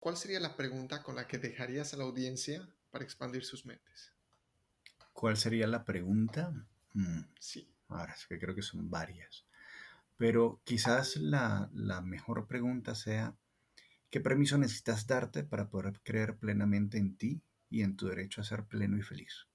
¿cuál sería la pregunta con la que dejarías a la audiencia para expandir sus mentes? ¿Cuál sería la pregunta? Mm, Sí. ahora es que creo que son varias. Pero quizás la, la mejor pregunta sea, ¿qué permiso necesitas darte para poder creer plenamente en ti y en tu derecho a ser pleno y feliz?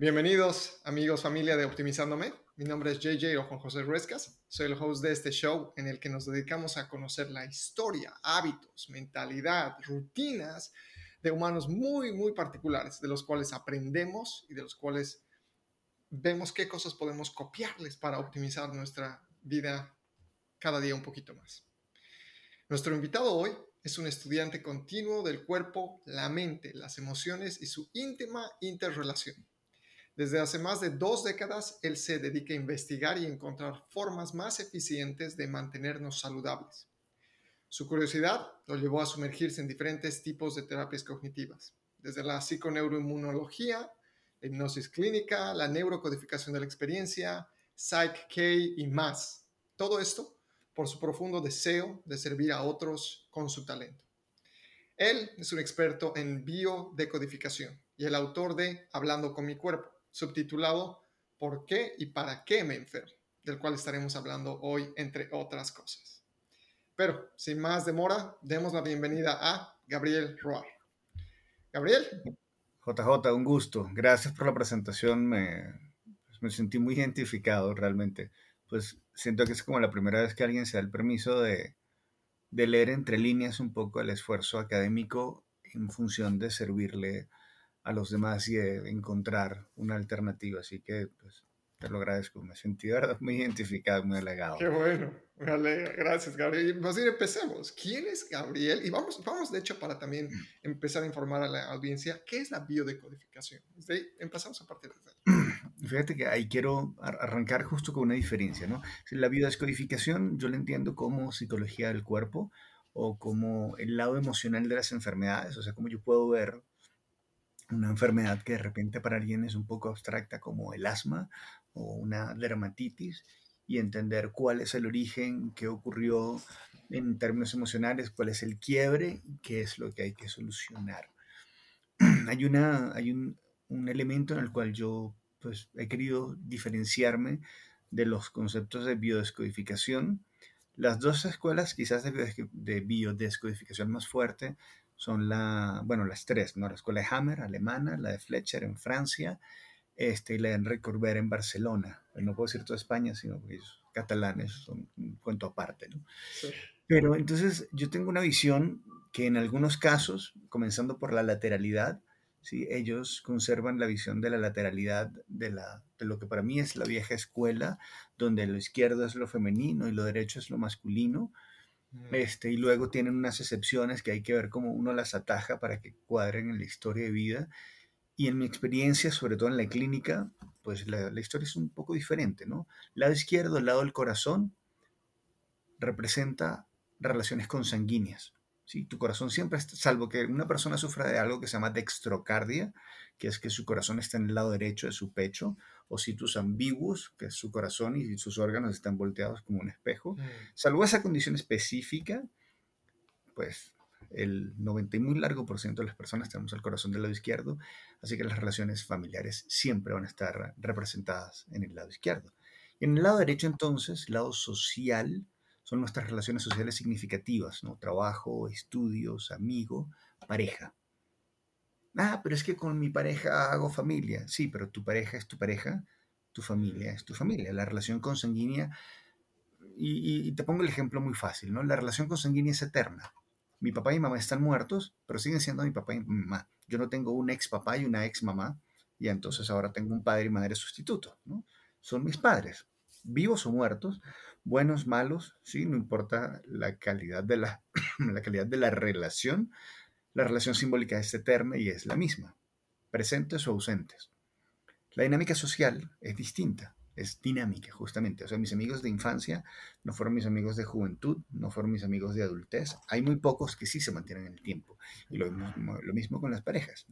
Bienvenidos amigos, familia de Optimizándome. Mi nombre es JJ o Juan José Ruescas. Soy el host de este show en el que nos dedicamos a conocer la historia, hábitos, mentalidad, rutinas de humanos muy, muy particulares, de los cuales aprendemos y de los cuales vemos qué cosas podemos copiarles para optimizar nuestra vida cada día un poquito más. Nuestro invitado hoy es un estudiante continuo del cuerpo, la mente, las emociones y su íntima interrelación. Desde hace más de dos décadas, él se dedica a investigar y encontrar formas más eficientes de mantenernos saludables. Su curiosidad lo llevó a sumergirse en diferentes tipos de terapias cognitivas, desde la psiconeuroinmunología, la hipnosis clínica, la neurocodificación de la experiencia, Psych-K y más. Todo esto por su profundo deseo de servir a otros con su talento. Él es un experto en biodecodificación y el autor de Hablando con mi cuerpo, subtitulado ¿Por qué y para qué me enfermo? del cual estaremos hablando hoy, entre otras cosas. Pero, sin más demora, demos la bienvenida a Gabriel Roar. Gabriel. JJ, un gusto. Gracias por la presentación. Me, pues, me sentí muy identificado realmente. Pues siento que es como la primera vez que alguien se da el permiso de, de leer entre líneas un poco el esfuerzo académico en función de servirle a los demás y de encontrar una alternativa. Así que pues, te lo agradezco. Me sentí ¿verdad? muy identificado, muy halagado. Qué bueno. Me alegra. Gracias, Gabriel. Y más bien empecemos. ¿Quién es Gabriel? Y vamos, vamos, de hecho, para también empezar a informar a la audiencia, ¿qué es la biodecodificación? Desde ahí empezamos a partir de ahí. Fíjate que ahí quiero arrancar justo con una diferencia, ¿no? La biodescodificación yo la entiendo como psicología del cuerpo o como el lado emocional de las enfermedades, o sea, como yo puedo ver una enfermedad que de repente para alguien es un poco abstracta como el asma o una dermatitis y entender cuál es el origen, qué ocurrió en términos emocionales, cuál es el quiebre, qué es lo que hay que solucionar. hay una, hay un, un elemento en el cual yo pues, he querido diferenciarme de los conceptos de biodescodificación. Las dos escuelas quizás de, de biodescodificación más fuerte son la, bueno, las tres, ¿no? La escuela de Hammer, alemana, la de Fletcher en Francia, este, y la de Enrique Corbera en Barcelona. No puedo decir toda España, sino que ellos catalanes son un cuento aparte, ¿no? Sí. Pero entonces yo tengo una visión que en algunos casos, comenzando por la lateralidad, ¿sí? ellos conservan la visión de la lateralidad de, la, de lo que para mí es la vieja escuela, donde lo izquierdo es lo femenino y lo derecho es lo masculino, este, y luego tienen unas excepciones que hay que ver cómo uno las ataja para que cuadren en la historia de vida. Y en mi experiencia, sobre todo en la clínica, pues la, historia es un poco diferente, ¿no? Lado izquierdo, el lado del corazón, representa relaciones consanguíneas. ¿Sí? Tu corazón siempre, está, salvo que una persona sufra de algo que se llama dextrocardia, que es que su corazón está en el lado derecho de su pecho, o situs ambiguos, que es su corazón y sus órganos están volteados como un espejo. Mm. Salvo esa condición específica, pues el 90 y muy largo por ciento de las personas tenemos el corazón del lado izquierdo, así que las relaciones familiares siempre van a estar representadas en el lado izquierdo. Y en el lado derecho entonces, lado social, son nuestras relaciones sociales significativas, ¿no? Trabajo, estudios, amigo, pareja. Ah, pero es que con mi pareja hago familia. Sí, pero tu pareja es tu pareja, tu familia es tu familia. La relación consanguínea, y, y, te pongo el ejemplo muy fácil, ¿no? La relación consanguínea es eterna. Mi papá y mamá están muertos, pero siguen siendo mi papá y mamá. Yo no tengo un ex papá y una ex mamá, y entonces ahora tengo un padre y madre sustituto, ¿no? Son mis padres, vivos o muertos, buenos, malos, ¿sí? no importa la calidad de la, la calidad de la relación, la relación simbólica es eterna y es la misma, presentes o ausentes. La dinámica social es distinta, es dinámica justamente. O sea, mis amigos de infancia no fueron mis amigos de juventud, no fueron mis amigos de adultez. Hay muy pocos que sí se mantienen en el tiempo. Y lo mismo, con las parejas.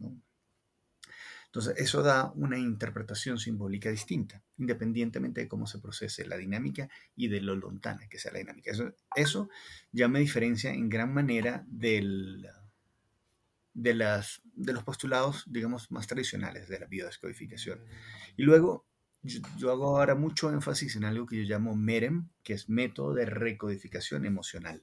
Entonces, eso da una interpretación simbólica distinta, independientemente de cómo se procese la dinámica y de lo lontana que sea la dinámica. Eso, eso ya me diferencia en gran manera de, las, de los postulados, digamos, más tradicionales de la biodescodificación. Y luego, yo, hago ahora mucho énfasis en algo que yo llamo MEREM, que es método de recodificación emocional,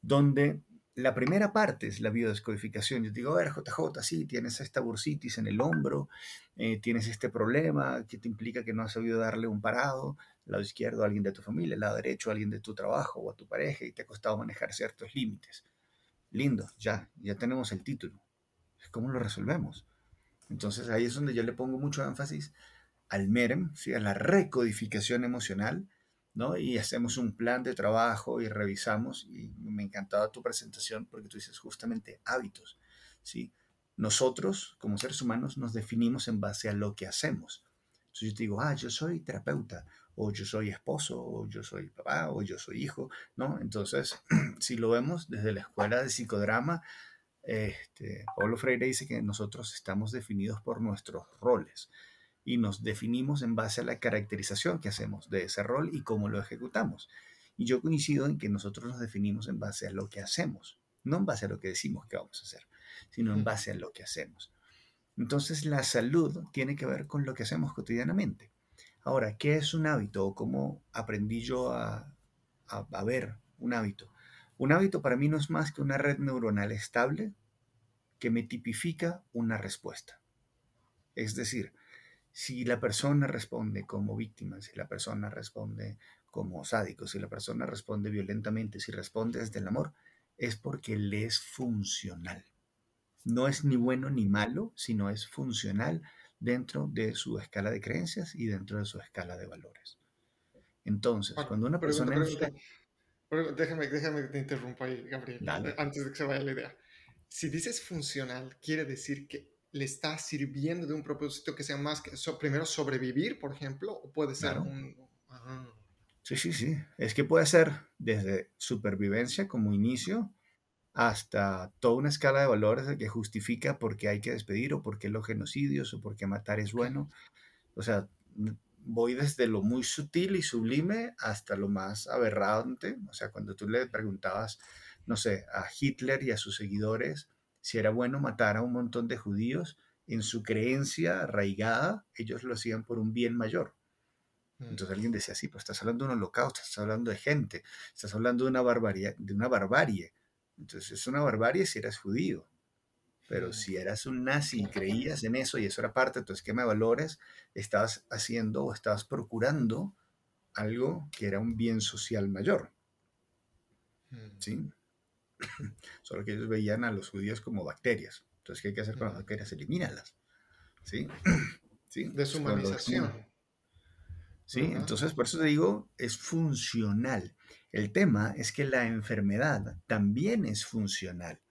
donde la primera parte es la biodescodificación. Yo digo, a ver, JJ, sí, tienes esta bursitis en el hombro, eh, tienes este problema que te implica que no has sabido darle un parado, lado izquierdo a alguien de tu familia, lado derecho a alguien de tu trabajo o a tu pareja y te ha costado manejar ciertos límites. Lindo, ya, ya tenemos el título. ¿Cómo lo resolvemos? Entonces ahí es donde yo le pongo mucho énfasis al MEREM, ¿sí? a la recodificación emocional, ¿no? Y hacemos un plan de trabajo y revisamos, y me encantaba tu presentación porque tú dices justamente hábitos, ¿sí? Nosotros, como seres humanos, nos definimos en base a lo que hacemos. Entonces yo te digo, ah, yo soy terapeuta, o yo soy esposo, o yo soy papá, o yo soy hijo, ¿no? Entonces, si lo vemos desde la escuela de psicodrama, este, Pablo Freire dice que nosotros estamos definidos por nuestros roles y nos definimos en base a la caracterización que hacemos de ese rol y cómo lo ejecutamos. Y yo coincido en que nosotros nos definimos en base a lo que hacemos, no en base a lo que decimos que vamos a hacer, sino en base a lo que hacemos. Entonces la salud tiene que ver con lo que hacemos cotidianamente. Ahora, ¿qué es un hábito o cómo aprendí yo a, a ver un hábito? Un hábito para mí no es más que una red neuronal estable que me tipifica una respuesta. Es decir, si la persona responde como víctima, si la persona responde como sádico, si la persona responde violentamente, si responde desde el amor, es porque le es funcional. No es ni bueno ni malo, sino es funcional dentro de su escala de creencias y dentro de su escala de valores. Entonces, cuando una persona... déjame, déjame que te interrumpa ahí, Gabriel, antes de que se vaya la idea. Si dices funcional, quiere decir que le está sirviendo de un propósito que sea más que primero sobrevivir, por ejemplo, o puede ser un... Sí, sí, sí. Es que puede ser desde supervivencia como inicio hasta toda una escala de valores que justifica por qué hay que despedir o por qué los genocidios o por qué matar es bueno. O sea, voy desde lo muy sutil y sublime hasta lo más aberrante. O sea, cuando tú le preguntabas, no sé, a Hitler y a sus seguidores, si era bueno matar a un montón de judíos, en su creencia arraigada, ellos lo hacían por un bien mayor. Mm. Entonces alguien decía, sí, pues estás hablando de un holocausto, estás hablando de gente, estás hablando de una barbarie, de una barbarie. Entonces es una barbarie si eras judío. Pero mm. si eras un nazi y creías en eso y eso era parte de tu esquema de valores, estabas haciendo o estabas procurando algo que era un bien social mayor. Mm. ¿Sí? Solo que ellos veían a los judíos como bacterias. Entonces, ¿qué hay que hacer con las bacterias? Elimínalas. ¿Sí? ¿Sí? Deshumanización. Sí, entonces por eso te digo, es funcional. El tema es que la enfermedad también es funcional.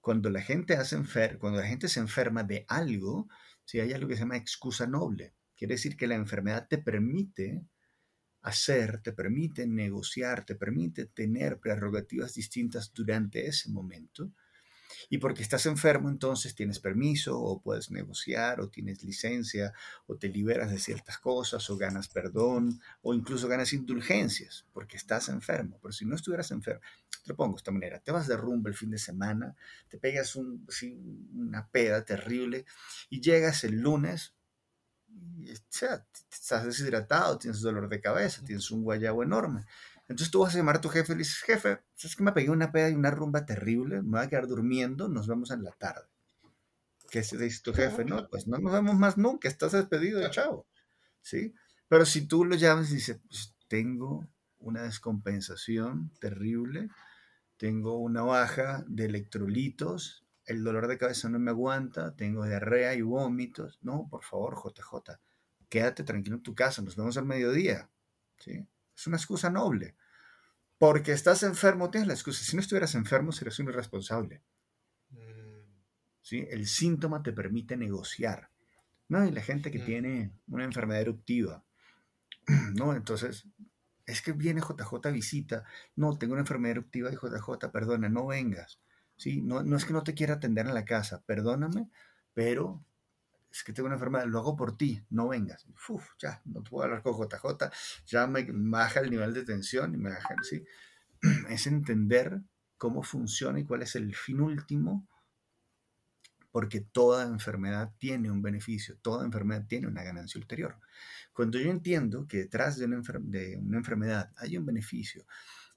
Cuando la gente, hace enfer cuando la gente se enferma de algo, si hay algo que se llama excusa noble. Quiere decir que la enfermedad te permite hacer, te permite negociar, te permite tener prerrogativas distintas durante ese momento. Y porque estás enfermo, entonces tienes permiso o puedes negociar o tienes licencia o te liberas de ciertas cosas o ganas perdón o incluso ganas indulgencias porque estás enfermo. Pero si no estuvieras enfermo, te lo pongo de esta manera, te vas de rumbo el fin de semana, te pegas un, una peda terrible y llegas el lunes estás deshidratado, tienes dolor de cabeza, tienes un guayabo enorme. Entonces tú vas a llamar a tu jefe y le dices, jefe, ¿sabes que me pegué una peda y una rumba terrible? Me voy a quedar durmiendo, nos vemos en la tarde. ¿Qué dice tu jefe? No, pues no nos vemos más nunca, estás despedido, chao. ¿Sí? Pero si tú lo llamas y dices, pues tengo una descompensación terrible, tengo una baja de electrolitos, el dolor de cabeza no me aguanta, tengo diarrea y vómitos. No, por favor, JJ, quédate tranquilo en tu casa, nos vemos al mediodía. ¿sí? Es una excusa noble. Porque estás enfermo, tienes la excusa. Si no estuvieras enfermo, serías un irresponsable. ¿Sí? El síntoma te permite negociar. ¿no? Y la gente que tiene una enfermedad eruptiva, ¿no? Entonces, es que viene JJ visita, no, tengo una enfermedad eruptiva y JJ, perdona, no vengas. ¿Sí? No, no es que no te quiera atender en la casa, perdóname, pero es que tengo una enfermedad, lo hago por ti, no vengas. Uf, ya, no te puedo hablar con JJ, ya me baja el nivel de tensión y me baja, ¿sí? Es entender cómo funciona y cuál es el fin último, porque toda enfermedad tiene un beneficio, toda enfermedad tiene una ganancia ulterior. Cuando yo entiendo que detrás de una, de una enfermedad hay un beneficio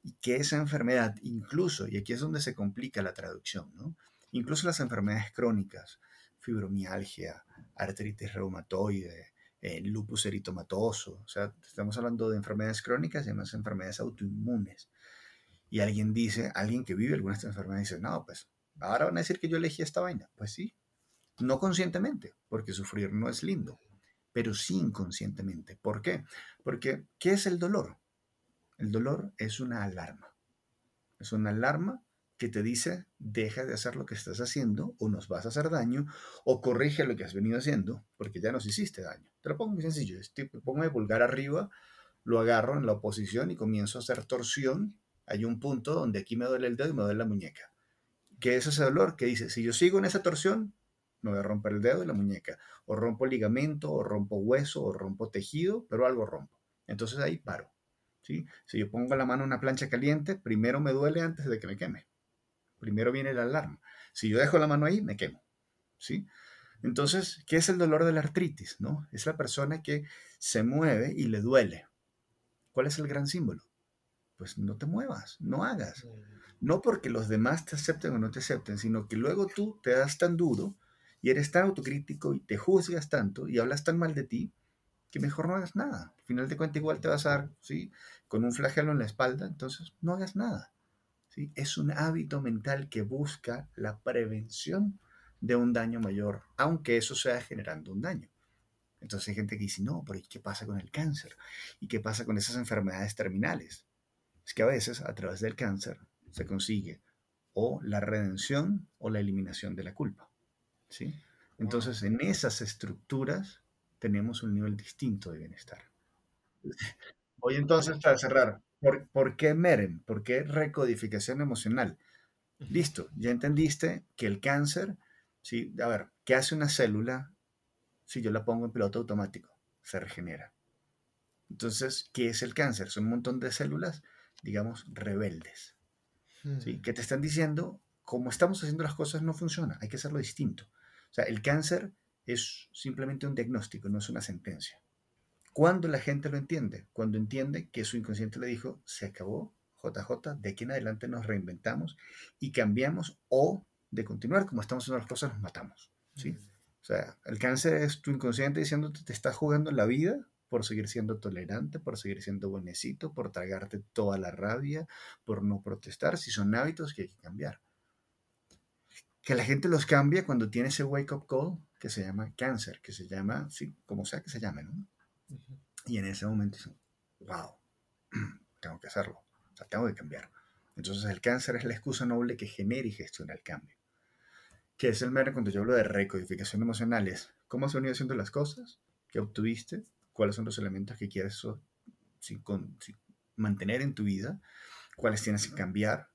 y que esa enfermedad, incluso, y aquí es donde se complica la traducción, ¿no? incluso las enfermedades crónicas, fibromialgia, artritis reumatoide, eh, lupus eritomatoso, o sea, estamos hablando de enfermedades crónicas y además enfermedades autoinmunes. Y alguien dice, alguien que vive alguna de estas enfermedades dice, no, pues ahora van a decir que yo elegí esta vaina. Pues sí, no conscientemente, porque sufrir no es lindo, pero sí inconscientemente. ¿Por qué? Porque, ¿qué es el dolor? El dolor es una alarma. Es una alarma que te dice, deja de hacer lo que estás haciendo o nos vas a hacer daño o corrige lo que has venido haciendo porque ya nos hiciste daño. Te lo pongo muy sencillo, pongo el pulgar arriba, lo agarro en la oposición y comienzo a hacer torsión. Hay un punto donde aquí me duele el dedo y me duele la muñeca. ¿Qué es ese dolor? Que dice, si yo sigo en esa torsión, me voy a romper el dedo y la muñeca. O rompo ligamento, o rompo hueso, o rompo tejido, pero algo rompo. Entonces ahí paro. ¿Sí? Si yo pongo la mano en una plancha caliente, primero me duele antes de que me queme. Primero viene la alarma. Si yo dejo la mano ahí, me quemo. ¿sí? Entonces, ¿qué es el dolor de la artritis? ¿no? Es la persona que se mueve y le duele. ¿Cuál es el gran símbolo? Pues no te muevas, no hagas. No porque los demás te acepten o no te acepten, sino que luego tú te das tan duro y eres tan autocrítico y te juzgas tanto y hablas tan mal de ti que mejor no hagas nada. Al final de cuentas igual te vas a dar, ¿sí? Con un flagelo en la espalda, entonces no hagas nada. Es un hábito mental que busca la prevención de un daño mayor, aunque eso sea generando un daño. Entonces hay gente que dice, no, pero ¿qué pasa con el cáncer? ¿Y qué pasa con esas enfermedades terminales? Es que a veces a través del cáncer se consigue o la redención o la eliminación de la culpa. ¿sí? Entonces en esas estructuras tenemos un nivel distinto de bienestar. Voy entonces para cerrar. ¿Por, qué MEREM? ¿Por qué recodificación emocional? Listo, ya entendiste que el cáncer, ¿sí? a ver, ¿qué hace una célula si yo la pongo en piloto automático? Se regenera. Entonces, ¿qué es el cáncer? Son un montón de células, digamos, rebeldes. ¿sí? Hmm. Que te están diciendo, como estamos haciendo las cosas no funciona, hay que hacerlo distinto. O sea, el cáncer es simplemente un diagnóstico, no es una sentencia. ¿Cuándo la gente lo entiende? Cuando entiende que su inconsciente le dijo, se acabó, JJ, de aquí en adelante nos reinventamos y cambiamos o de continuar como estamos haciendo las cosas, nos matamos. ¿sí? O sea, el cáncer es tu inconsciente diciéndote, te estás jugando la vida por seguir siendo tolerante, por seguir siendo buenecito, por tragarte toda la rabia, por no protestar, si son hábitos que hay que cambiar. Que la gente los cambie cuando tiene ese wake-up call que se llama cáncer, que se llama, sí, como sea que se llame, ¿no? Y en ese momento dicen, wow, tengo que hacerlo, o sea, tengo que cambiar. Entonces el cáncer es la excusa noble que genera y gestiona el cambio. ¿Qué es el mero cuando yo hablo de recodificación emocional? Es cómo has venido haciendo las cosas, qué obtuviste, cuáles son los elementos que quieres mantener en tu vida, cuáles tienes que cambiar,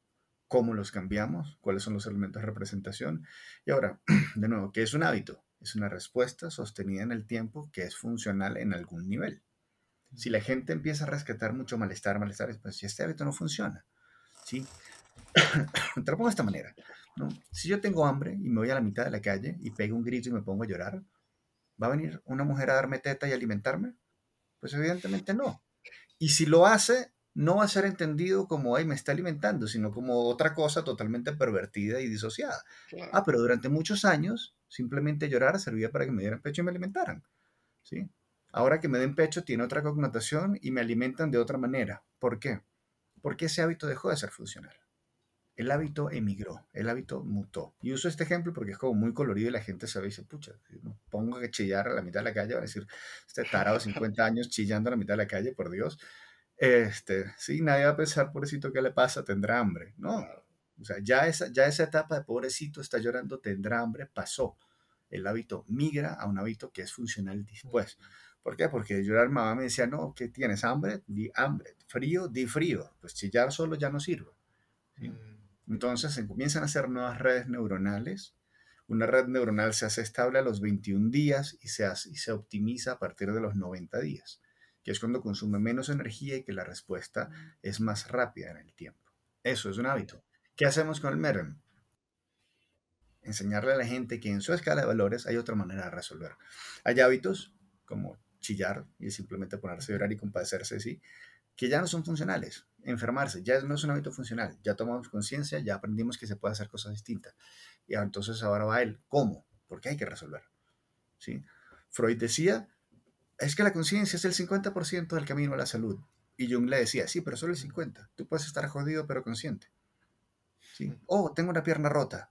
cómo los cambiamos, cuáles son los elementos de representación. Y ahora, de nuevo, ¿qué es un hábito? es una respuesta sostenida en el tiempo que es funcional en algún nivel. Si la gente empieza a rescatar mucho malestar, malestar, pues si este hábito no funciona, ¿sí? Te lo pongo de esta manera, ¿no? Si yo tengo hambre y me voy a la mitad de la calle y pego un grito y me pongo a llorar, ¿va a venir una mujer a darme teta y alimentarme? Pues evidentemente no. Y si lo hace, no va a ser entendido como, ay, me está alimentando, sino como otra cosa totalmente pervertida y disociada. Ah, pero durante muchos años simplemente llorar servía para que me dieran pecho y me alimentaran. ¿sí? Ahora que me den pecho tiene otra connotación y me alimentan de otra manera. ¿Por qué? Porque ese hábito dejó de ser funcional. El hábito emigró, el hábito mutó. Y uso este ejemplo porque es como muy colorido y la gente sabe y dice, pucha, pongo que chillar a la mitad de la calle, va a decir, este tarado de 50 años chillando a la mitad de la calle, por Dios. Este, sí, nadie va a pensar, pobrecito, ¿qué le pasa? Tendrá hambre. No, o sea, ya esa, ya esa etapa de pobrecito está llorando, tendrá hambre, pasó. El hábito migra a un hábito que es funcional después. ¿Por qué? Porque llorar mamá me decía, no, ¿qué tienes? ¿Hambre? Di hambre. ¿Frío? Di frío. Pues chillar solo ya no sirve. Mm. Entonces se comienzan a hacer nuevas redes neuronales Una red neuronal se hace estable a los 21 días y se, hace, y se optimiza a partir de los 90 días, que es cuando consume menos energía y que la respuesta es más rápida en el tiempo. Eso es un hábito. ¿Qué hacemos con el MEREM? Enseñarle a la gente que en su escala de valores hay otra manera de resolver. Hay hábitos como chillar y simplemente ponerse a llorar y compadecerse, ¿sí? que ya no son funcionales. Enfermarse ya no es un hábito funcional. Ya tomamos conciencia, ya aprendimos que se puede hacer cosas distintas. Y entonces ahora va él, ¿cómo? Porque hay que resolver. ¿sí? Freud decía, es que la conciencia es el 50% del camino a la salud. Y Jung le decía, sí, pero solo el 50%. Tú puedes estar jodido pero consciente. ¿sí? Oh, tengo una pierna rota.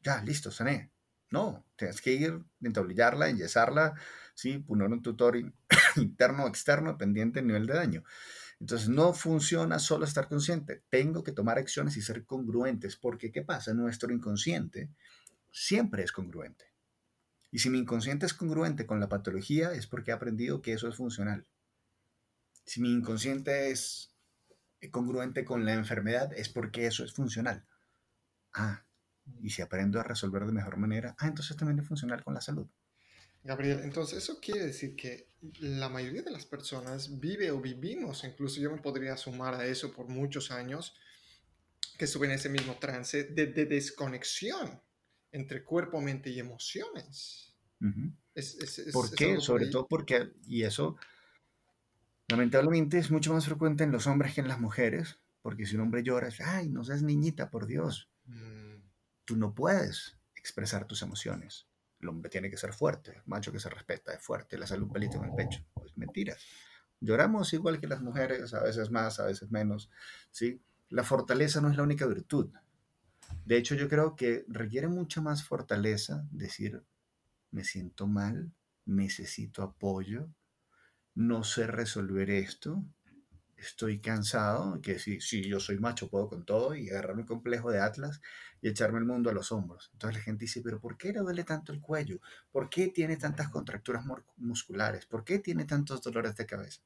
Ya, listo, sané. No, tienes que ir, entablillarla, enyesarla, ¿sí? poner un tutor interno o externo dependiente del nivel de daño. Entonces no funciona solo estar consciente, tengo que tomar acciones y ser congruentes, porque ¿qué pasa? Nuestro inconsciente siempre es congruente. Y si mi inconsciente es congruente con la patología es porque he aprendido que eso es funcional. Si mi inconsciente es congruente con la enfermedad es porque eso es funcional. Ah, y si aprendo a resolver de mejor manera, ah, entonces también es funcional con la salud. Gabriel, entonces eso quiere decir que la mayoría de las personas vive o vivimos, incluso yo me podría sumar a eso por muchos años, que estuve en ese mismo trance de, desconexión entre cuerpo, mente y emociones. ¿Por qué? Sobre todo porque, y eso lamentablemente es mucho más frecuente en los hombres que en las mujeres, porque si un hombre llora, es, ay, no seas niñita, por Dios. Mm. Tú no puedes expresar tus emociones el hombre tiene que ser fuerte, el macho que se respeta es fuerte, la salud pelito en el pecho. Pues mentiras. Lloramos igual que las mujeres, a veces más, a veces menos, ¿sí? La fortaleza no es la única virtud. De hecho, yo creo que requiere mucha más fortaleza decir, me siento mal, necesito apoyo, no sé resolver esto, estoy cansado, que si, si yo soy macho puedo con todo y agarrar un complejo de Atlas y echarme el mundo a los hombros. Entonces la gente dice, pero ¿por qué le duele tanto el cuello? ¿Por qué tiene tantas contracturas musculares? ¿Por qué tiene tantos dolores de cabeza?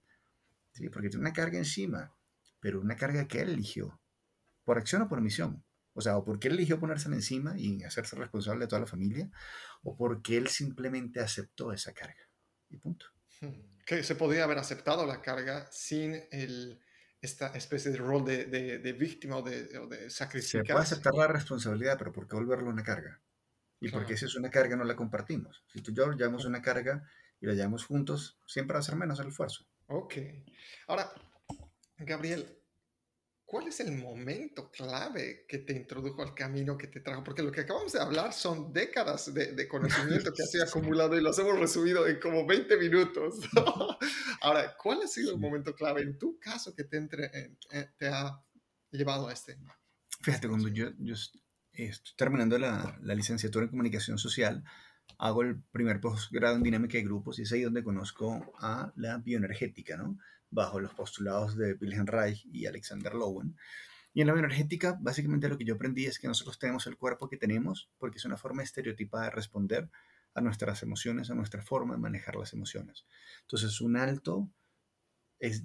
Sí, porque tiene una carga encima, pero una carga que él eligió, por acción o por omisión. O sea, o porque él eligió ponérsela encima y hacerse responsable de toda la familia, o porque él simplemente aceptó esa carga. Y punto. Hmm. Que se podría haber aceptado la carga sin el, esta especie de rol de, de, víctima o de, o de sacrificar. Se puede aceptar la responsabilidad, pero ¿por qué volverlo una carga? Y porque si es una carga no la compartimos. Si tú y yo llevamos una carga y la llevamos juntos, siempre va a ser menos el esfuerzo. Ok. Ahora, Gabriel, ¿cuál es el momento clave que te introdujo al camino que te trajo? Porque lo que acabamos de hablar son décadas de, conocimiento que has acumulado y los hemos resumido en como 20 minutos. Ahora, ¿cuál ha sido el momento clave en tu caso que te, entre, eh, te ha llevado a este? Fíjate, cuando yo, yo estoy terminando la, la licenciatura en comunicación social, hago el primer posgrado en dinámica de grupos y es ahí donde conozco a la bioenergética, ¿no? Bajo los postulados de Wilhelm Reich y Alexander Lowen. Y en la bioenergética, básicamente lo que yo aprendí es que nosotros tenemos el cuerpo que tenemos porque es una forma estereotipada de responder a nuestras emociones, a nuestra forma de manejar las emociones. Entonces, un alto es,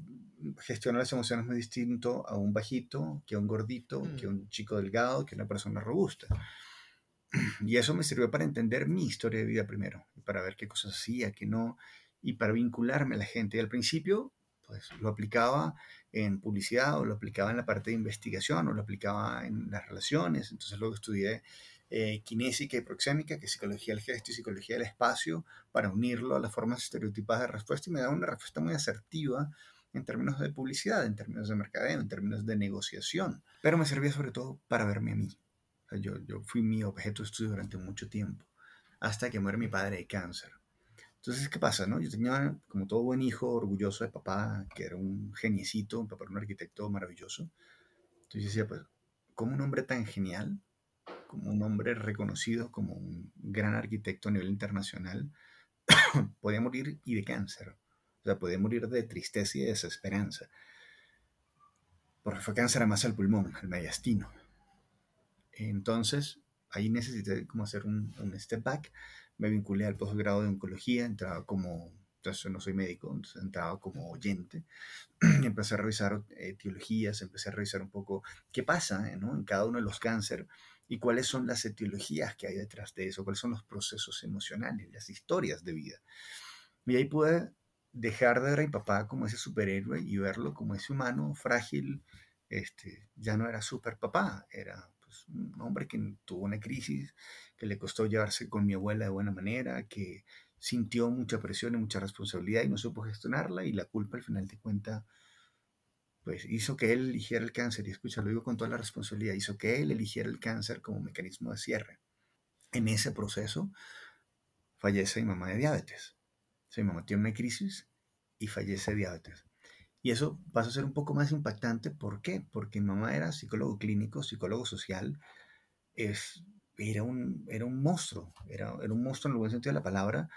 gestiona las emociones muy distinto a un bajito, que a un gordito, que a mm. un chico delgado, que a una persona robusta. Y eso me sirvió para entender mi historia de vida primero, para ver qué cosas hacía, qué no, y para vincularme a la gente. Y al principio pues lo aplicaba en publicidad o lo aplicaba en la parte de investigación o lo aplicaba en las relaciones. Entonces luego estudié eh, kinésica y proxémica, que es psicología del gesto y psicología del espacio, para unirlo a las formas estereotipadas de respuesta y me daba una respuesta muy asertiva en términos de publicidad, en términos de mercadeo, en términos de negociación. Pero me servía sobre todo para verme a mí. yo, yo fui mi objeto de estudio durante mucho tiempo, hasta que muere mi padre de cáncer. Entonces, ¿qué pasa? No? Yo tenía, como todo buen hijo, orgulloso de papá, que era un geniecito, un papá era un arquitecto maravilloso. Entonces decía, pues, como un hombre tan genial, como un hombre reconocido como un gran arquitecto a nivel internacional, podía morir y de cáncer. O sea, podía morir de tristeza y de desesperanza. Porque fue cáncer además al pulmón, al mediastino. Entonces, ahí necesité como hacer un, un step back me vinculé al posgrado de oncología, entraba como entonces no soy médico, entonces entraba como oyente, empecé a revisar etiologías, empecé a revisar un poco qué pasa ¿no? en cada uno de los cánceres y cuáles son las etiologías que hay detrás de eso, cuáles son los procesos emocionales, las historias de vida. Y ahí pude dejar de ver a mi papá como ese superhéroe y verlo como ese humano frágil, este, ya no era super papá, era pues, un hombre que tuvo una crisis, que le costó llevarse con mi abuela de buena manera, que sintió mucha presión y mucha responsabilidad y no supo gestionarla y la culpa al final de cuentas pues hizo que él eligiera el cáncer, y escucha, lo digo con toda la responsabilidad, hizo que él eligiera el cáncer como mecanismo de cierre. En ese proceso fallece mi mamá de diabetes. mi mamá tiene una crisis y fallece de diabetes. Y eso pasa a ser un poco más impactante. ¿Por qué? Porque mi mamá era psicólogo clínico, psicólogo social, es, era, un, era un monstruo, era, era un monstruo en el buen sentido de la palabra,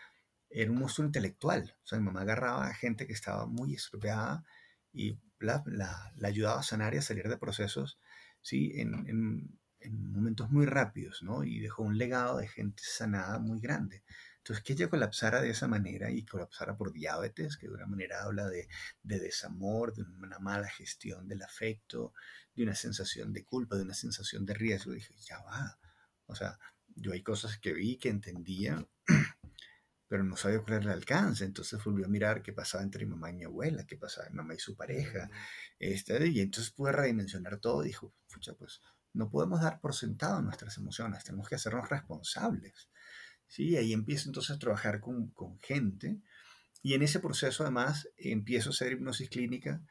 era un monstruo intelectual. O sea, mi mamá agarraba a gente que estaba muy estropeada y la, la, ayudaba a sanar y a salir de procesos ¿sí? En, en, en, momentos muy rápidos, ¿no? Y dejó un legado de gente sanada muy grande. Entonces, que ella colapsara de esa manera y colapsara por diabetes, que de una manera habla de, de desamor, de una mala gestión del afecto, de una sensación de culpa, de una sensación de riesgo, dije, ya va. O sea, yo hay cosas que vi, que entendía, pero no sabía cuál era el alcance. Entonces volvió a mirar qué pasaba entre mi mamá y mi abuela, qué pasaba entre mi mamá y su pareja. Este, y entonces pude redimensionar todo. Dijo, pucha, pues no podemos dar por sentado nuestras emociones, tenemos que hacernos responsables. ¿Sí? Ahí empiezo entonces a trabajar con, con gente. Y en ese proceso, además, empiezo a hacer hipnosis clínica.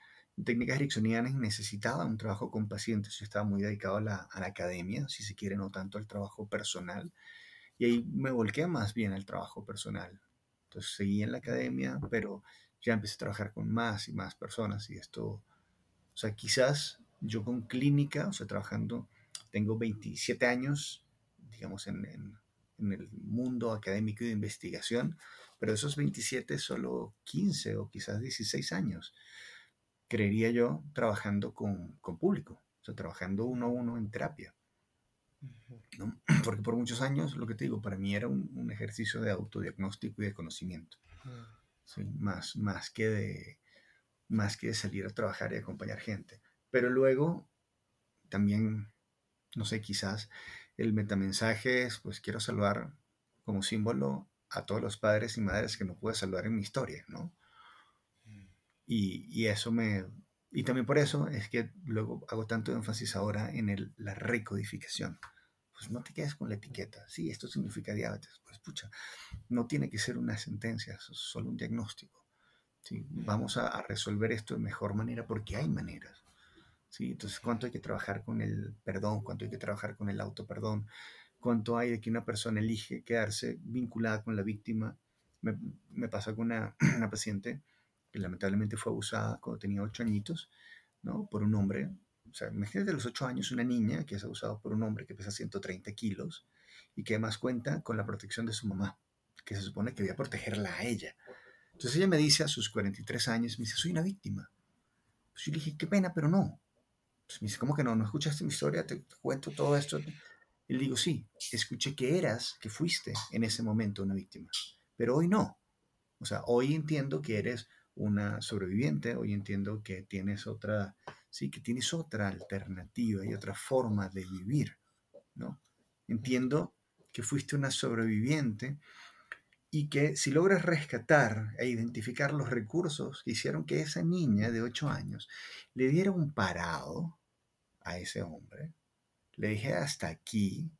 Técnicas ericksonianas necesitaba un trabajo con pacientes. Yo estaba muy dedicado a la, a la academia, si se quiere, no tanto al trabajo personal. Y ahí me volqué más bien al trabajo personal. Entonces seguí en la academia, pero ya empecé a trabajar con más y más personas y esto, o sea, quizás yo con clínica, o sea, trabajando, tengo 27 años, digamos, en, en, en el mundo académico y de investigación, pero esos 27 solo 15 o quizás 16 años, creería yo, trabajando con, con público, o sea, trabajando uno a uno en terapia. Porque por muchos años, lo que te digo, para mí era un, ejercicio de autodiagnóstico y de conocimiento. más, más, que de, más que de salir a trabajar y acompañar gente. Pero luego, también, no sé, quizás el metamensaje es, pues quiero saludar como símbolo a todos los padres y madres que no pude saludar en mi historia, ¿no? Y, y eso me, y también por eso es que luego hago tanto énfasis ahora en el, la recodificación. Pues no te quedes con la etiqueta. Sí, esto significa diabetes. Pues pucha, no tiene que ser una sentencia, es solo un diagnóstico. ¿sí? Vamos a, resolver esto de mejor manera porque hay maneras. ¿Sí? Entonces, ¿cuánto hay que trabajar con el perdón? ¿Cuánto hay que trabajar con el autoperdón? ¿Cuánto hay de que una persona elige quedarse vinculada con la víctima? Me, me pasa con una, una paciente que lamentablemente fue abusada cuando tenía ocho añitos, ¿no? Por un hombre. O sea, imagínate a los ocho años una niña que es abusada por un hombre que pesa 130 kilos y que además cuenta con la protección de su mamá, que se supone que debía protegerla a ella. Entonces ella me dice a sus 43 años, me dice, soy una víctima. Pues yo le dije, qué pena, pero no. Pues me dice, ¿cómo que no? ¿No escuchaste mi historia? Te, te cuento todo esto. Y le digo, sí, escuché que eras, que fuiste en ese momento una víctima, pero hoy no. O sea, hoy entiendo que eres una sobreviviente, hoy entiendo que tienes otra, sí, que tienes otra alternativa y otra forma de vivir, ¿no? Entiendo que fuiste una sobreviviente y que si logras rescatar e identificar los recursos que hicieron que esa niña de 8 años le diera un parado a ese hombre, le dije hasta aquí,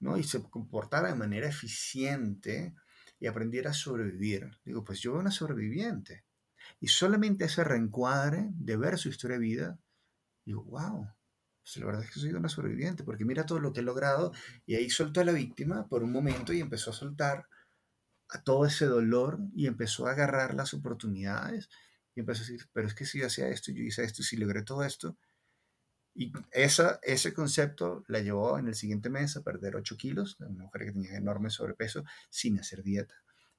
¿no? Y se comportara de manera eficiente y aprendiera a sobrevivir. Digo, pues yo veo una sobreviviente. Y solamente ese reencuadre de ver su historia de vida, digo, wow, pues la verdad es que soy una sobreviviente, porque mira todo lo que he logrado. Y ahí soltó a la víctima por un momento y empezó a soltar a todo ese dolor y empezó a agarrar las oportunidades y empezó a decir, pero es que si yo hacía esto, yo hice esto, si logré todo esto. Y esa, ese concepto la llevó en el siguiente mes a perder 8 kilos, una mujer que tenía enorme sobrepeso, sin hacer dieta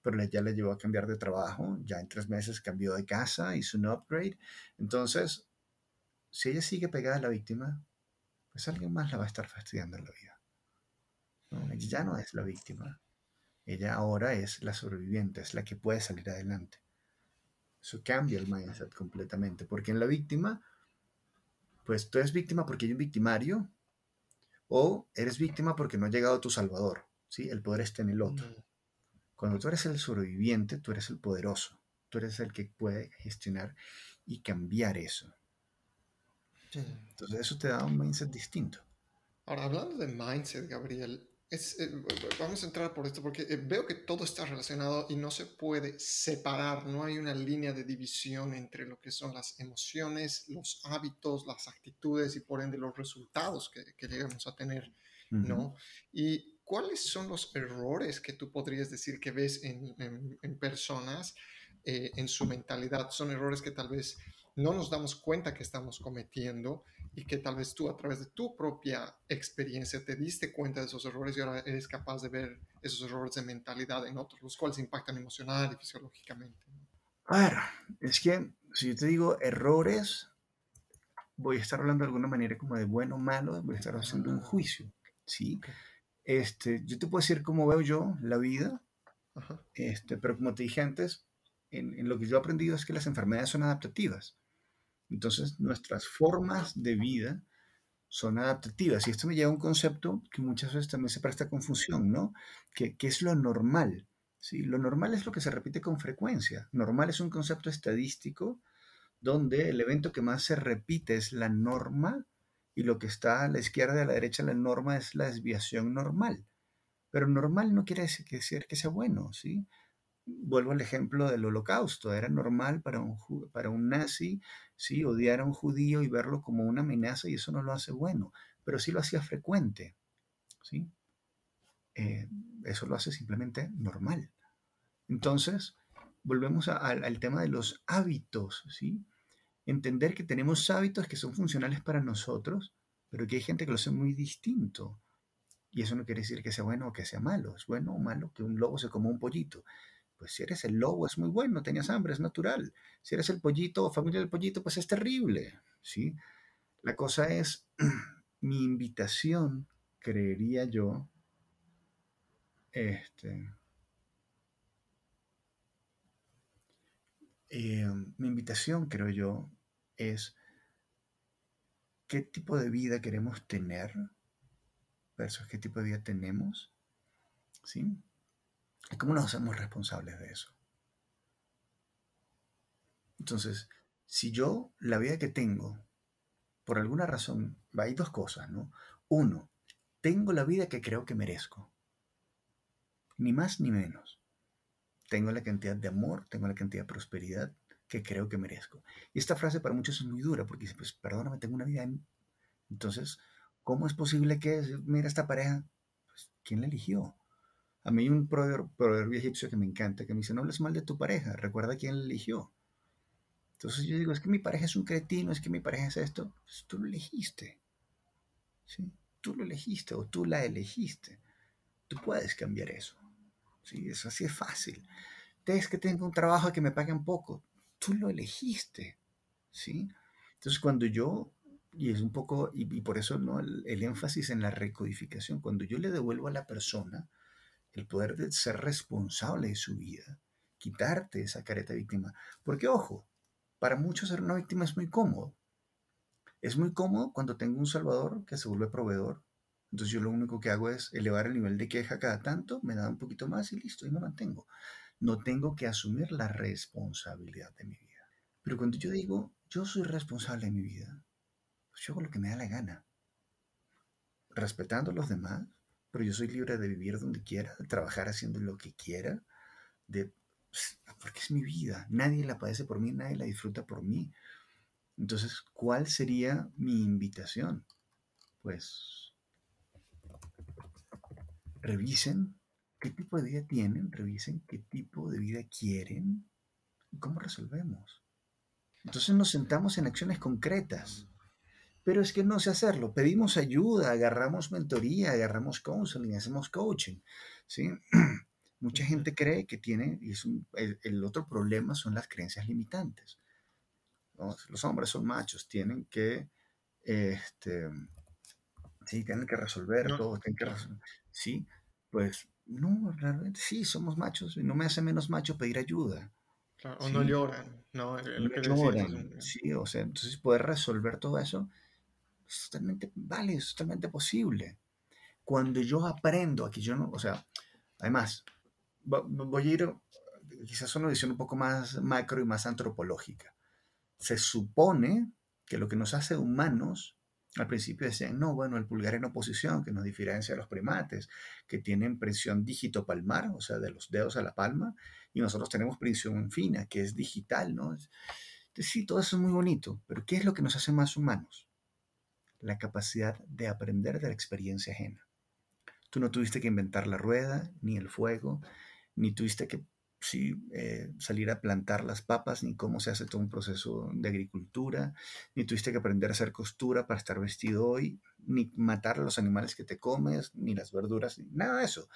pero ya le llevó a cambiar de trabajo, ya en tres meses cambió de casa, hizo un upgrade. Entonces, si ella sigue pegada a la víctima, pues alguien más la va a estar fastidiando en la vida. Ella ya no es la víctima. Ella ahora es la sobreviviente, es la que puede salir adelante. Eso cambia el mindset completamente, porque en la víctima, pues tú eres víctima porque hay un victimario, o eres víctima porque no ha llegado tu salvador, ¿sí? El poder está en el otro. Cuando tú eres el sobreviviente, tú eres el poderoso, tú eres el que puede gestionar y cambiar eso. Entonces eso te da un mindset distinto. Ahora, hablando de mindset, Gabriel, eh, vamos a entrar por esto porque eh, veo que todo está relacionado y no se puede separar, no hay una línea de división entre lo que son las emociones, los hábitos, las actitudes y por ende los resultados que, que llegamos a tener, ¿no? Y cuáles son los errores que tú podrías decir que ves en, en, personas, eh, en su mentalidad, son errores que tal vez no nos damos cuenta que estamos cometiendo y que tal vez tú a través de tu propia experiencia te diste cuenta de esos errores y ahora eres capaz de ver esos errores de mentalidad en otros, los cuales impactan emocional y fisiológicamente. A ver, es que si yo te digo errores, voy a estar hablando de alguna manera como de bueno o malo, voy a estar haciendo un juicio, ¿sí? Este, yo te puedo decir cómo veo yo la vida, este, pero como te dije antes, en, en, lo que yo he aprendido es que las enfermedades son adaptativas. Entonces, nuestras formas de vida son adaptativas. Y esto me lleva a un concepto que muchas veces también se presta confusión, ¿no? Que, es lo normal. ¿sí? Lo normal es lo que se repite con frecuencia. Normal es un concepto estadístico donde el evento que más se repite es la norma y lo que está a la izquierda y a la derecha la norma es la desviación normal. Pero normal no quiere decir que sea bueno, ¿sí? vuelvo al ejemplo del holocausto, era normal para un, para un nazi ¿sí? odiar a un judío y verlo como una amenaza y eso no lo hace bueno, pero sí lo hacía frecuente. ¿sí? Eh, eso lo hace simplemente normal. Entonces, volvemos al tema de los hábitos, ¿sí? Entender que tenemos hábitos que son funcionales para nosotros, pero que hay gente que lo hace muy distinto. Y eso no quiere decir que sea bueno o que sea malo. Es bueno o malo que un lobo se coma un pollito. Pues si eres el lobo es muy bueno, tenías hambre, es natural. Si eres el pollito o familia del pollito, pues es terrible, ¿sí? La cosa es, mi invitación, creería yo, este, eh, mi invitación, creo yo, es qué tipo de vida queremos tener versus qué tipo de vida tenemos, ¿sí? ¿Y cómo nos hacemos responsables de eso? Entonces, si yo la vida que tengo, por alguna razón, hay dos cosas, ¿no? Uno, tengo la vida que creo que merezco. Ni más ni menos. Tengo la cantidad de amor, tengo la cantidad de prosperidad que creo que merezco. Y esta frase para muchos es muy dura porque dicen, pues perdóname, tengo una vida. En... Entonces, ¿cómo es posible que, mira, esta pareja, pues, ¿quién la eligió? A mí hay un proverbio, egipcio que me encanta, que me dice, no hables mal de tu pareja, recuerda quién la eligió. Entonces yo digo, es que mi pareja es un cretino, es que mi pareja es esto. Pues tú lo elegiste. ¿sí? Tú lo elegiste o tú la elegiste. Tú puedes cambiar eso. ¿sí? Eso así es fácil. Es que tengo un trabajo que me pagan poco. Tú lo elegiste. ¿sí? Entonces cuando yo, y es un poco, y, por eso ¿no? el énfasis en la recodificación, cuando yo le devuelvo a la persona, el poder de ser responsable de su vida, quitarte esa careta de víctima. Porque, ojo, para muchos ser una víctima es muy cómodo. Es muy cómodo cuando tengo un salvador que se vuelve proveedor. Entonces yo lo único que hago es elevar el nivel de queja cada tanto, me da un poquito más y listo, y me mantengo. No tengo que asumir la responsabilidad de mi vida. Pero cuando yo digo, yo soy responsable de mi vida, pues yo hago lo que me da la gana. Respetando a los demás, pero yo soy libre de vivir donde quiera, de trabajar haciendo lo que quiera, de, pues, porque es mi vida, nadie la padece por mí, nadie la disfruta por mí. Entonces, ¿cuál sería mi invitación? Pues revisen qué tipo de vida tienen, revisen qué tipo de vida quieren y cómo resolvemos. Entonces nos sentamos en acciones concretas pero es que no sé hacerlo. Pedimos ayuda, agarramos mentoría, agarramos counseling, hacemos coaching, ¿sí? Mucha gente cree que tiene, y es el, otro problema son las creencias limitantes. Los hombres son machos, tienen que, este, sí, tienen que resolver todo, tienen que sí, pues no, realmente sí, somos machos, y no me hace menos macho pedir ayuda. o no lloran, ¿no? no lloran, sí, o sea, entonces poder resolver todo eso es totalmente es totalmente posible. Cuando yo aprendo, aquí yo no, o sea, además, voy a ir quizás una visión un poco más macro y más antropológica. Se supone que lo que nos hace humanos, al principio decían, no, bueno, el pulgar en oposición, que nos diferencia de los primates, que tienen presión dígito palmar, o sea, de los dedos a la palma, y nosotros tenemos presión fina, que es digital, ¿no? sí, todo eso es muy bonito, pero ¿qué es lo que nos hace más humanos? La capacidad de aprender de la experiencia ajena. Tú no tuviste que inventar la rueda, ni el fuego, ni tuviste que eh, salir a plantar las papas, ni cómo se hace todo un proceso de agricultura, ni tuviste que aprender a hacer costura para estar vestido hoy, ni matar a los animales que te comes, ni las verduras, nada de eso.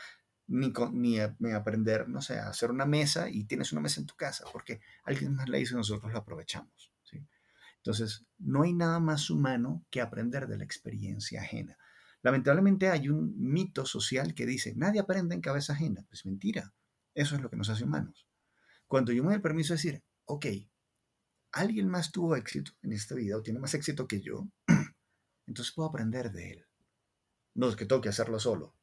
Ni, ni, aprender, no sé, a hacer una mesa y tienes una mesa en tu casa, porque alguien más la hizo y nosotros la aprovechamos. Entonces, no hay nada más humano que aprender de la experiencia ajena. Lamentablemente hay un mito social que dice, nadie aprende en cabeza ajena. Pues mentira. Eso es lo que nos hace humanos. Cuando yo me doy el permiso de decir, ok, alguien más tuvo éxito en esta vida o tiene más éxito que yo, entonces puedo aprender de él. No es que tengo que hacerlo solo.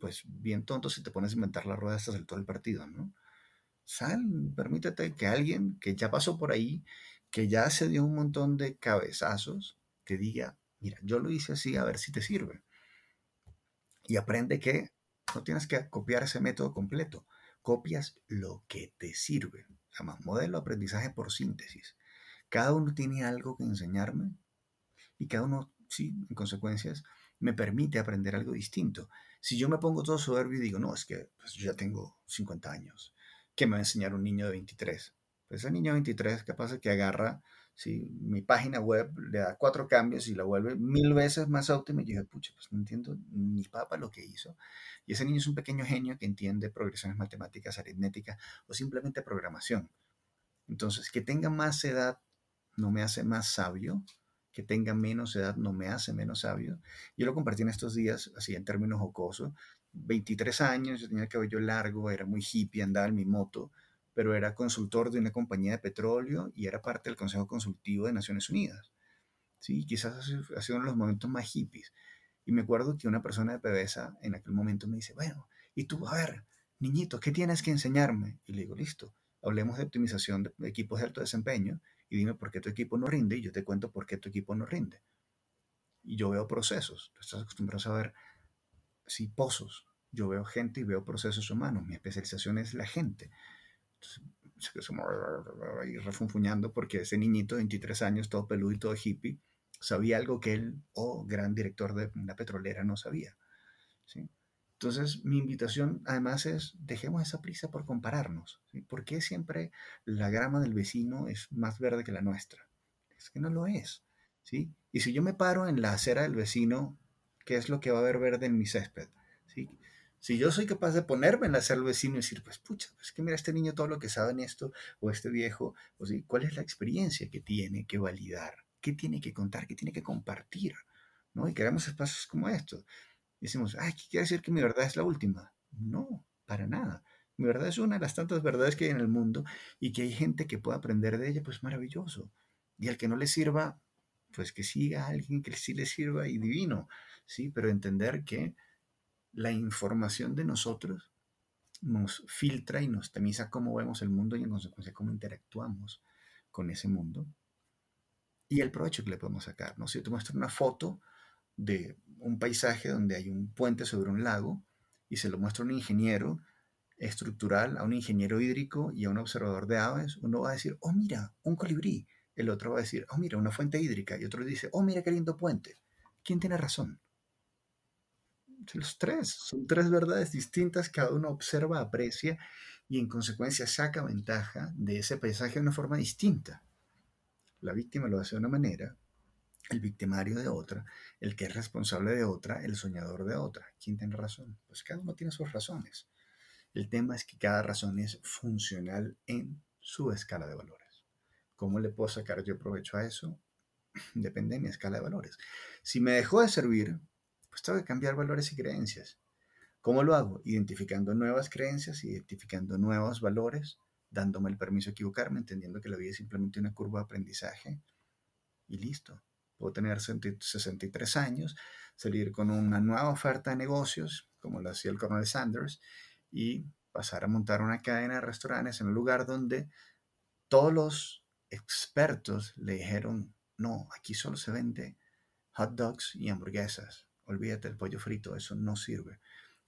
Pues bien tonto si te pones a inventar la rueda hasta el todo el partido, ¿no? Sal, permítete que alguien que ya pasó por ahí, que ya se dio un montón de cabezazos, te diga, mira, yo lo hice así, a ver si te sirve. Y aprende que no tienes que copiar ese método completo copias lo que te sirve. Se llama modelo de aprendizaje por síntesis. Cada uno tiene algo que enseñarme y cada uno, sí, en consecuencias, me permite aprender algo distinto. Si yo me pongo todo soberbio y digo, no, es que pues, yo ya tengo 50 años, ¿qué me va a enseñar un niño de 23? Niño de 23 capaz de que agarra si mi página web le da cuatro cambios y la vuelve mil veces más óptima, y yo dije, pucha, pues no entiendo ni papa lo que hizo. Y ese niño es un pequeño genio que entiende progresiones matemáticas, aritmética o simplemente programación. Entonces, que tenga más edad no me hace más sabio, que tenga menos edad no me hace menos sabio. Yo lo compartí en estos días, así en términos jocosos. 23 años, yo tenía el cabello largo, era muy hippie, andaba en mi moto, pero era consultor de una compañía de petróleo y era parte del Consejo Consultivo de Naciones Unidas. Sí, quizás ha sido uno de los momentos más hippies. Y me acuerdo que una persona de PBSA en aquel momento me dice, bueno, y tú, a ver, niñito, ¿qué tienes que enseñarme? Y le digo, listo, hablemos de optimización de equipos de alto desempeño y dime por qué tu equipo no rinde y yo te cuento por qué tu equipo no rinde. Y yo veo procesos. Tú estás acostumbrado a ver, sí, pozos. Yo veo gente y veo procesos humanos. Mi especialización es la gente. Se refunfuñando porque ese niñito de 23 años, todo peludo y todo hippie, sabía algo que él, oh, gran director de una petrolera, no sabía. ¿sí? Entonces, mi invitación además es, dejemos esa prisa por compararnos. ¿sí? ¿Por qué siempre la grama del vecino es más verde que la nuestra? Es que no lo es. ¿sí? Y si yo me paro en la acera del vecino, ¿qué es lo que va a haber verde en mi césped? ¿sí? Si yo soy capaz de ponerme en la acera del vecino y decir, pues pucha, pues que mira este niño todo lo que sabe en esto, o este viejo, o sí, ¿cuál es la experiencia que tiene que validar? ¿Qué tiene que contar? ¿Qué tiene que compartir? ¿no? Y queremos espacios como estos. decimos, ay, ¿qué quiere decir que mi verdad es la última? No, para nada. Mi verdad es una de las tantas verdades que hay en el mundo y que hay gente que pueda aprender de ella, pues maravilloso. Y al que no le sirva, pues que siga a alguien que sí le sirva y divino, ¿sí? Pero entender que la información de nosotros nos filtra y nos tamiza cómo vemos el mundo y en consecuencia cómo interactuamos con ese mundo y el provecho que le podemos sacar. ¿no? Si yo te muestro una foto de un paisaje donde hay un puente sobre un lago y se lo muestro a un ingeniero estructural, a un ingeniero hídrico y a un observador de aves, uno va a decir, oh mira, un colibrí. El otro va a decir, oh mira, una fuente hídrica. Y otro dice, oh mira qué lindo puente. ¿Quién tiene razón? Los tres, son tres verdades distintas, cada uno observa, aprecia y en consecuencia saca ventaja de ese paisaje de una forma distinta la víctima lo hace de una manera, el victimario de otra, el que es responsable de otra, el soñador de otra. ¿Quién tiene razón? Pues cada uno tiene sus razones. El tema es que cada razón es funcional en su escala de valores. ¿Cómo le puedo sacar yo provecho a eso? Depende de mi escala de valores. Si me dejó de servir, pues tengo que cambiar valores y creencias. ¿Cómo lo hago? Identificando nuevas creencias, identificando nuevos valores, dándome el permiso de equivocarme, entendiendo que la vida es simplemente una curva de aprendizaje y listo. Puedo tener 63 años, salir con una nueva oferta de negocios, como lo hacía el coronel Sanders, y pasar a montar una cadena de restaurantes en un lugar donde todos los expertos le dijeron, no, aquí solo se vende hot dogs y hamburguesas. Olvídate el pollo frito, eso no sirve.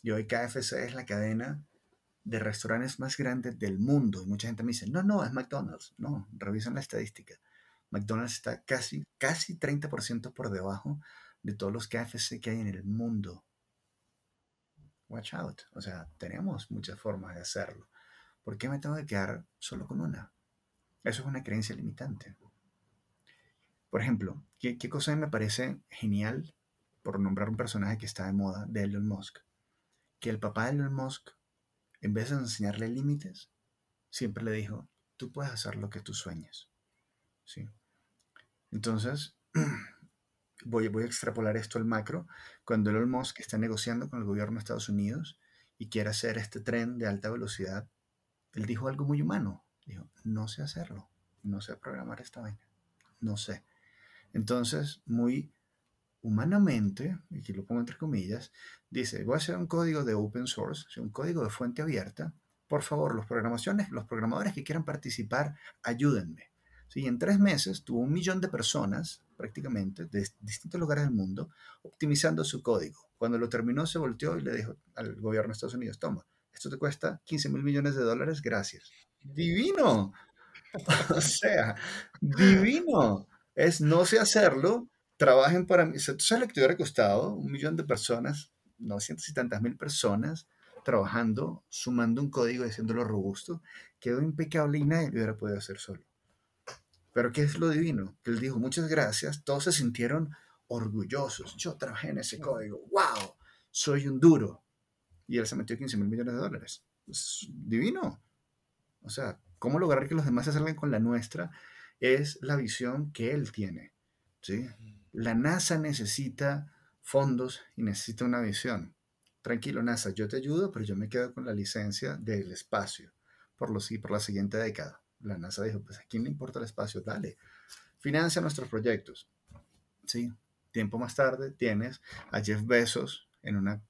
Y hoy KFC es la cadena de restaurantes más grandes del mundo. Y mucha gente me dice, no, no, es McDonald's. No, revisan la estadística. McDonald's está casi, casi 30% por debajo de todos los KFC que hay en el mundo. Watch out. O sea, tenemos muchas formas de hacerlo. ¿Por qué me tengo que quedar solo con una? Eso es una creencia limitante. Por ejemplo, ¿qué, qué cosa me parece genial, por nombrar un personaje que está de moda, de Elon Musk? Que el papá de Elon Musk, en vez de enseñarle límites, siempre le dijo, tú puedes hacer lo que tú sueñes. ¿Sí? Entonces, voy, voy a extrapolar esto al macro. Cuando Elon Musk está negociando con el gobierno de Estados Unidos y quiere hacer este tren de alta velocidad, él dijo algo muy humano. Dijo, no sé hacerlo, no sé programar esta vaina, no sé. Entonces, muy humanamente, y aquí lo pongo entre comillas, dice, voy a hacer un código de open source, un código de fuente abierta. Por favor, los, programaciones, los programadores que quieran participar, ayúdenme. ¿Sí? En tres meses tuvo un millón de personas, prácticamente, de distintos lugares del mundo, optimizando su código. Cuando lo terminó, se volteó y le dijo al gobierno de Estados Unidos, toma, esto te cuesta 15 mil millones de dólares, gracias. Divino. o sea, divino. Es no sé hacerlo, trabajen para mí. ¿Sabes lo que te hubiera costado? Un millón de personas, 900 y tantas mil personas trabajando, sumando un código y haciéndolo robusto. Quedó impecable y nadie lo hubiera podido hacer solo. Pero ¿qué es lo divino? Que él dijo, muchas gracias, todos se sintieron orgullosos. Yo trabajé en ese código, wow, soy un duro. Y él se metió 15 mil millones de dólares. Es divino. O sea, ¿cómo lograr que los demás se salgan con la nuestra? Es la visión que él tiene. ¿sí? La NASA necesita fondos y necesita una visión. Tranquilo, NASA, yo te ayudo, pero yo me quedo con la licencia del espacio por, los, por la siguiente década. La NASA dijo, pues a quién le importa el espacio, dale, financia nuestros proyectos. Sí, tiempo más tarde tienes a Jeff Bezos en una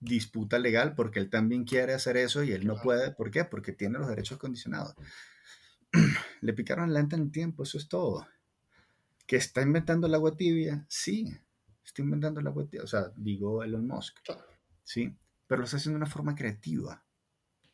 disputa legal porque él también quiere hacer eso y él no puede. ¿Por qué? Porque tiene los derechos condicionados. Le picaron lenta en el tiempo, eso es todo. ¿Que está inventando el agua tibia? Sí, está inventando el agua tibia. O sea, digo Elon Musk. Sí, pero lo está haciendo de una forma creativa.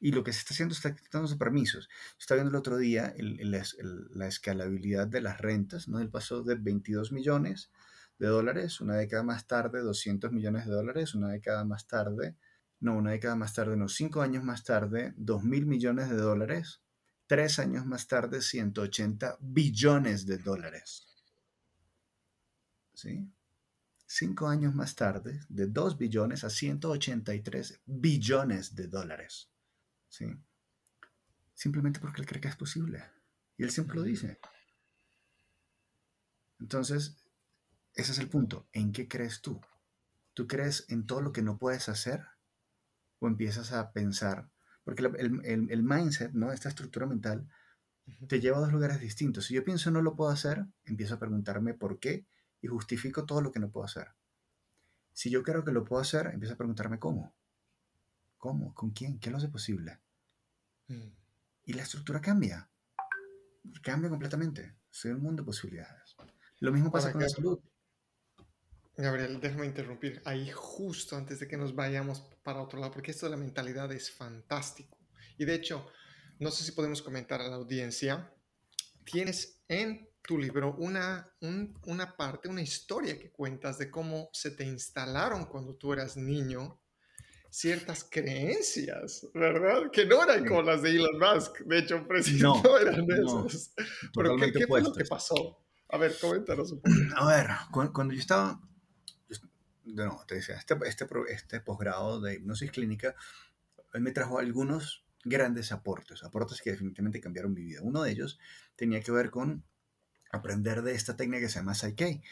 Y lo que se está haciendo está quitándose permisos. Está viendo el otro día la escalabilidad de las rentas, ¿no? El paso de 22 millones de dólares, una década más tarde 200 millones de dólares, una década más tarde, no, una década más tarde, no, cinco años más tarde, 2 mil millones de dólares, tres años más tarde, 180 billones de dólares. ¿Sí? Cinco años más tarde, de 2 billones a 183 billones de dólares. ¿Sí? Simplemente porque él cree que es posible. Y él siempre lo dice. Entonces, ese es el punto. ¿En qué crees tú? ¿Tú crees en todo lo que no puedes hacer? ¿O empiezas a pensar? Porque el, mindset, ¿no? Esta estructura mental te lleva a dos lugares distintos. Si yo pienso no lo puedo hacer, empiezo a preguntarme por qué y justifico todo lo que no puedo hacer. Si yo creo que lo puedo hacer, empiezo a preguntarme cómo. ¿Cómo? ¿Con quién? ¿Qué lo hace posible? Mm. Y la estructura cambia. Cambia completamente. Soy un mundo de posibilidades. Lo mismo pasa con la salud. Gabriel, déjame interrumpir ahí justo antes de que nos vayamos para otro lado, porque esto de la mentalidad es fantástico. Y de hecho, no sé si podemos comentar a la audiencia, tienes en tu libro una, una parte, una historia que cuentas de cómo se te instalaron cuando tú eras niño ciertas creencias, ¿verdad? Que no eran como las de Elon Musk, de hecho, precisamente no, eran esas. Pero ¿qué, ¿qué fue lo que pasó? A ver, coméntanos un poco. A ver, cuando yo estaba no, te decía, este, este, este posgrado de hipnosis clínica me trajo algunos grandes aportes, aportes que definitivamente cambiaron mi vida. Uno de ellos tenía que ver con aprender de esta técnica que se llama Psyche,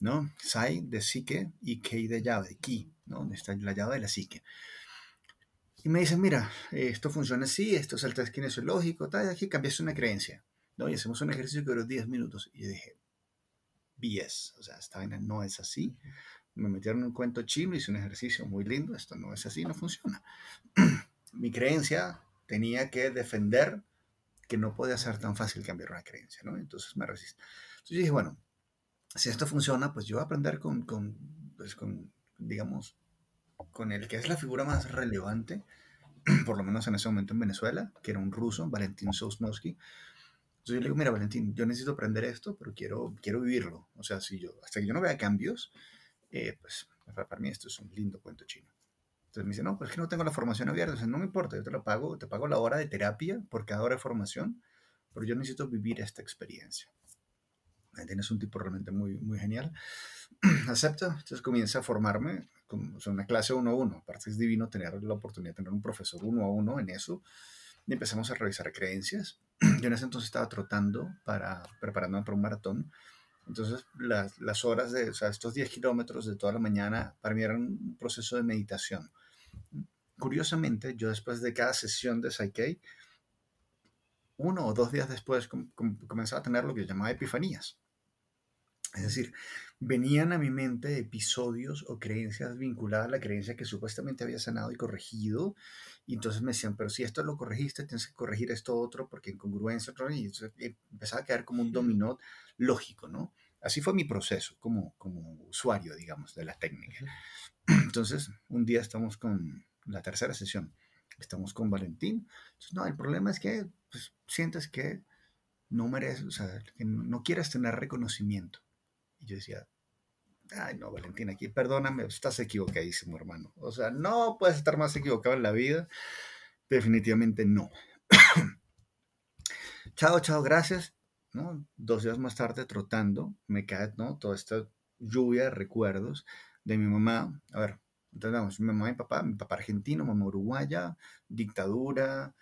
¿no? Sai de psique y Kei de llave, de ki, ¿no? Está la llave de la psique. Y me dicen, mira, esto funciona así, esto es el test kinesiológico, tal, aquí cambias una creencia. ¿no? Y hacemos un ejercicio que duró 10 minutos. Y yo dije, BS, o sea, esta vaina no es así. Me metieron un cuento chino, hice un ejercicio muy lindo, esto no es así, no funciona. Mi creencia tenía que defender que no podía ser tan fácil cambiar una creencia, ¿no? Entonces me resistí. Entonces dije, bueno, si esto funciona, pues yo voy a aprender con, con, pues con, digamos, con el que es la figura más relevante, por lo menos en ese momento en Venezuela, que era un ruso, Valentín Sosnowski. Entonces yo le digo, mira, Valentín, yo necesito aprender esto, pero quiero, quiero vivirlo. O sea, si yo, hasta que yo no vea cambios, eh, pues para, mí esto es un lindo cuento chino. Entonces me dice, no, pues es que no tengo la formación abierta. O no me importa, yo te lo pago, te pago la hora de terapia por cada hora de formación, pero yo necesito vivir esta experiencia. Tienes un tipo realmente muy, muy genial. Acepta, entonces comienza a formarme, con una clase uno a uno. Aparte es divino tener la oportunidad de tener un profesor uno a uno en eso. Y empezamos a revisar creencias. Yo en ese entonces estaba trotando para preparándome para un maratón. Entonces, las, las horas de, o sea, estos 10 kilómetros de toda la mañana, para mí eran un proceso de meditación. Curiosamente, yo después de cada sesión de Psyche, uno o dos días después comenzaba a tener lo que llamaba epifanías. Es decir, venían a mi mente episodios o creencias vinculadas a la creencia que supuestamente había sanado y corregido. Y entonces me decían, pero si esto lo corregiste, tienes que corregir esto otro porque en congruencia, y eh, empezaba a quedar como un dominó lógico, ¿no? Así fue mi proceso como, como usuario, digamos, de la técnica. Entonces, un día estamos con la tercera sesión, estamos con Valentín. Entonces, no, el problema es que pues, sientes que no mereces, o sea, que no quieres tener reconocimiento. Y yo decía, ay, no, Valentín, aquí, perdóname, estás equivocadísimo, hermano. O sea, no puedes estar más equivocado en la vida. Definitivamente no. chao, chao, gracias. ¿no? Dos días más tarde, trotando, me cae ¿no? toda esta lluvia de recuerdos de mi mamá. A ver, entendamos, mi mamá y papá, mi papá argentino, mamá uruguaya, dictadura,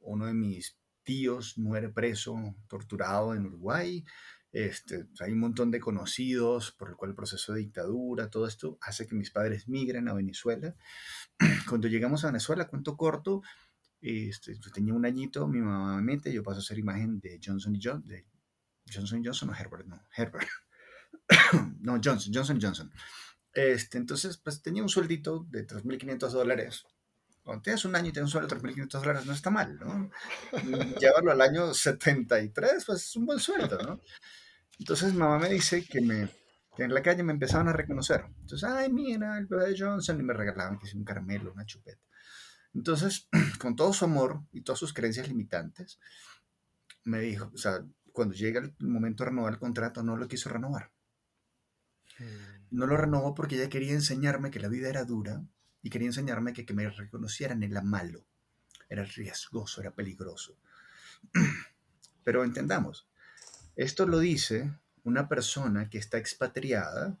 uno de mis tíos muere preso, torturado en Uruguay, este, hay un montón de conocidos por el cual el proceso de dictadura, todo esto hace que mis padres migren a Venezuela. Cuando llegamos a Venezuela, cuento corto, este, tenía un añito, mi mamá me mete, yo paso a ser imagen de Johnson y John, de Johnson Johnson o Herbert, no, Herbert. no, Johnson, Johnson Johnson. Este, entonces, pues tenía un sueldito de 3.500 dólares cuando tienes un año y tienes un sueldo de 3.500 dólares, no está mal, ¿no? Llevarlo al año 73, pues es un buen sueldo, ¿no? Entonces mamá me dice que, me, que en la calle me empezaban a reconocer. Entonces, ay, mira, el bebé Johnson, y me regalaban que un caramelo, una chupeta. Entonces, con todo su amor y todas sus creencias limitantes, me dijo, o sea, cuando llega el momento de renovar el contrato, no lo quiso renovar. Mm. No lo renovó porque ella quería enseñarme que la vida era dura y quería enseñarme que que me reconocieran era malo, era riesgoso, era peligroso. Pero entendamos, esto lo dice una persona que está expatriada,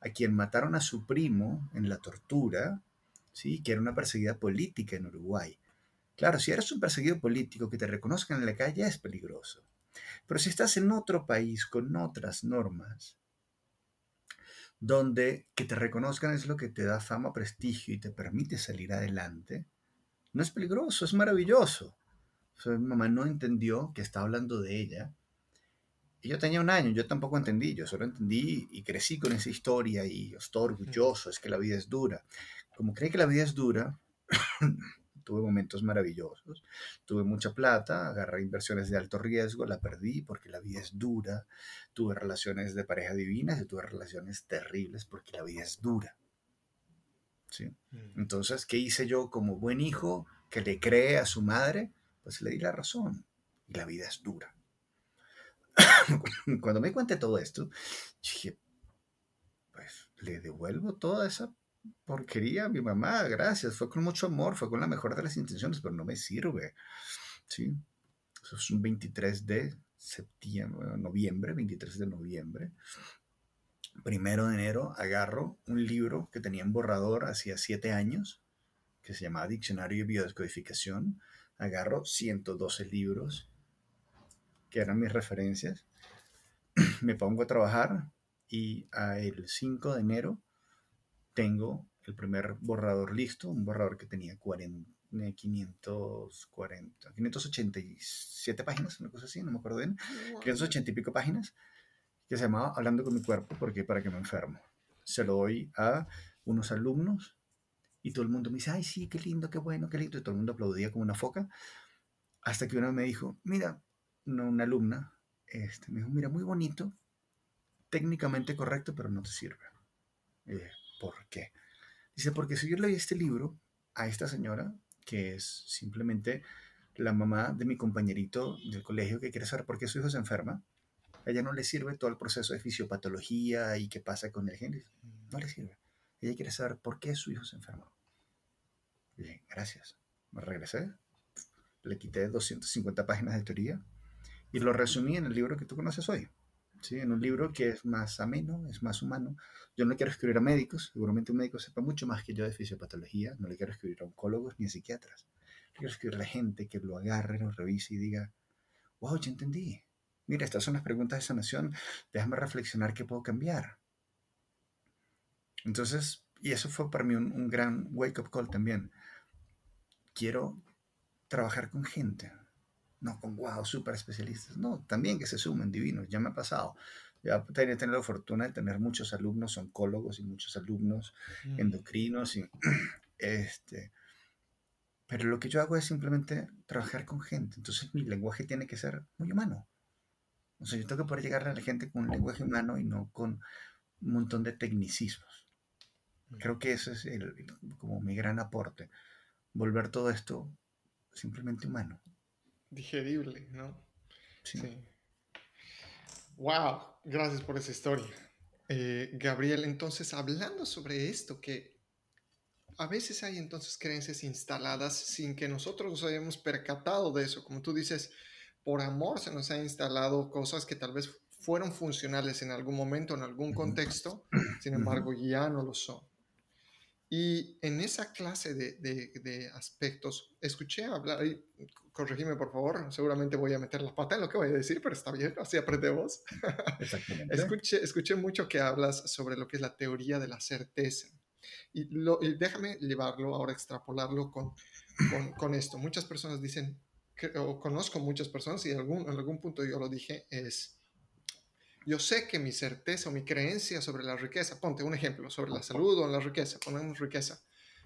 a quien mataron a su primo en la tortura, ¿sí? que era una perseguida política en Uruguay. Claro, si eres un perseguido político que te reconozcan en la calle es peligroso. Pero si estás en otro país con otras normas, donde que te reconozcan es lo que te da fama, prestigio y te permite salir adelante, no es peligroso, es maravilloso. mi mamá no entendió que estaba hablando de ella y yo tenía un año, yo tampoco entendí, yo solo entendí y crecí con esa historia y estoy orgulloso, es que la vida es dura. Como cree que la vida es dura, tuve momentos maravillosos, tuve mucha plata, agarré inversiones de alto riesgo, la perdí porque la vida es dura, tuve relaciones de pareja divinas y tuve relaciones terribles porque la vida es dura. ¿Sí? Mm. Entonces, ¿qué hice yo como buen hijo que le cree a su madre? Pues le di la razón y la vida es dura. Cuando me cuente todo esto, dije, pues le devuelvo toda esa porquería mi mamá, gracias, fue con mucho amor, fue con la mejor de las intenciones, pero no me sirve. ¿sí? Eso es un 23 de septiembre, noviembre, 23 de noviembre. Primero de enero agarro un libro que tenía en borrador hacía siete años, que se llamaba Diccionario de Biodescodificación. Agarro 112 libros que eran mis referencias, me pongo a trabajar y el 5 de enero tengo el primer borrador listo, un borrador que tenía de 540, 587 páginas, una cosa así, no me acuerdo bien, 580 y pico páginas, que se llamaba Hablando con mi cuerpo, porque para que me enfermo. Se lo doy a unos alumnos y todo el mundo me dice, ay, sí, qué lindo, qué bueno, qué lindo, y todo el mundo aplaudía como una foca, hasta que una me dijo, mira, una, alumna, este, me dijo, mira, muy bonito, técnicamente correcto, pero no te sirve. ¿Por qué? Dice, porque si yo leí este libro a esta señora, que es simplemente la mamá de mi compañerito del colegio que quiere saber por qué su hijo se enferma, a ella no le sirve todo el proceso de fisiopatología y qué pasa con el gen. No le sirve. Ella quiere saber por qué su hijo se enferma. Bien, gracias. Me regresé, le quité 250 páginas de teoría y lo resumí en el libro que tú conoces hoy. ¿Sí? En un libro que es más ameno, es más humano. Yo no quiero escribir a médicos, seguramente un médico sepa mucho más que yo de fisiopatología, no le quiero escribir a oncólogos ni a psiquiatras. Le quiero escribir a la gente que lo agarre, lo revise y diga, wow, ya entendí. Mira, estas son las preguntas de sanación, déjame reflexionar qué puedo cambiar. Entonces, y eso fue para mí un, un gran wake-up call también. Quiero trabajar con gente, no con wow, super especialistas, no, también que se sumen divinos, ya me ha pasado. Ya he tenido la fortuna de tener muchos alumnos oncólogos y muchos alumnos mm. endocrinos y este pero lo que yo hago es simplemente trabajar con gente. Entonces mi lenguaje tiene que ser muy humano. O sea, yo tengo que poder llegar a la gente con un lenguaje humano y no con un montón de tecnicismos. Creo que ese es el, como mi gran aporte. Volver todo esto simplemente humano. Digerible, ¿no? Sí. Wow, gracias por esa historia. Eh, Gabriel, entonces, hablando sobre esto, que a veces hay entonces creencias instaladas sin que nosotros nos hayamos percatado de eso. Como tú dices, por amor se nos ha instalado cosas que tal vez fueron funcionales en algún momento, en algún contexto, sin embargo ya no lo son. Y en esa clase de, de, aspectos, escuché hablar, y corregime por favor, seguramente voy a meter la pata en lo que voy a decir, pero está bien, así aprendemos. Exactamente. escuché, escuché mucho que hablas sobre lo que es la teoría de la certeza. Y, lo, y déjame llevarlo, ahora extrapolarlo con, con, con, esto. Muchas personas dicen, que, o conozco muchas personas y algún, en algún punto yo lo dije, es yo sé que mi certeza o mi creencia sobre la riqueza, ponte un ejemplo, sobre la salud o la riqueza, ponemos riqueza.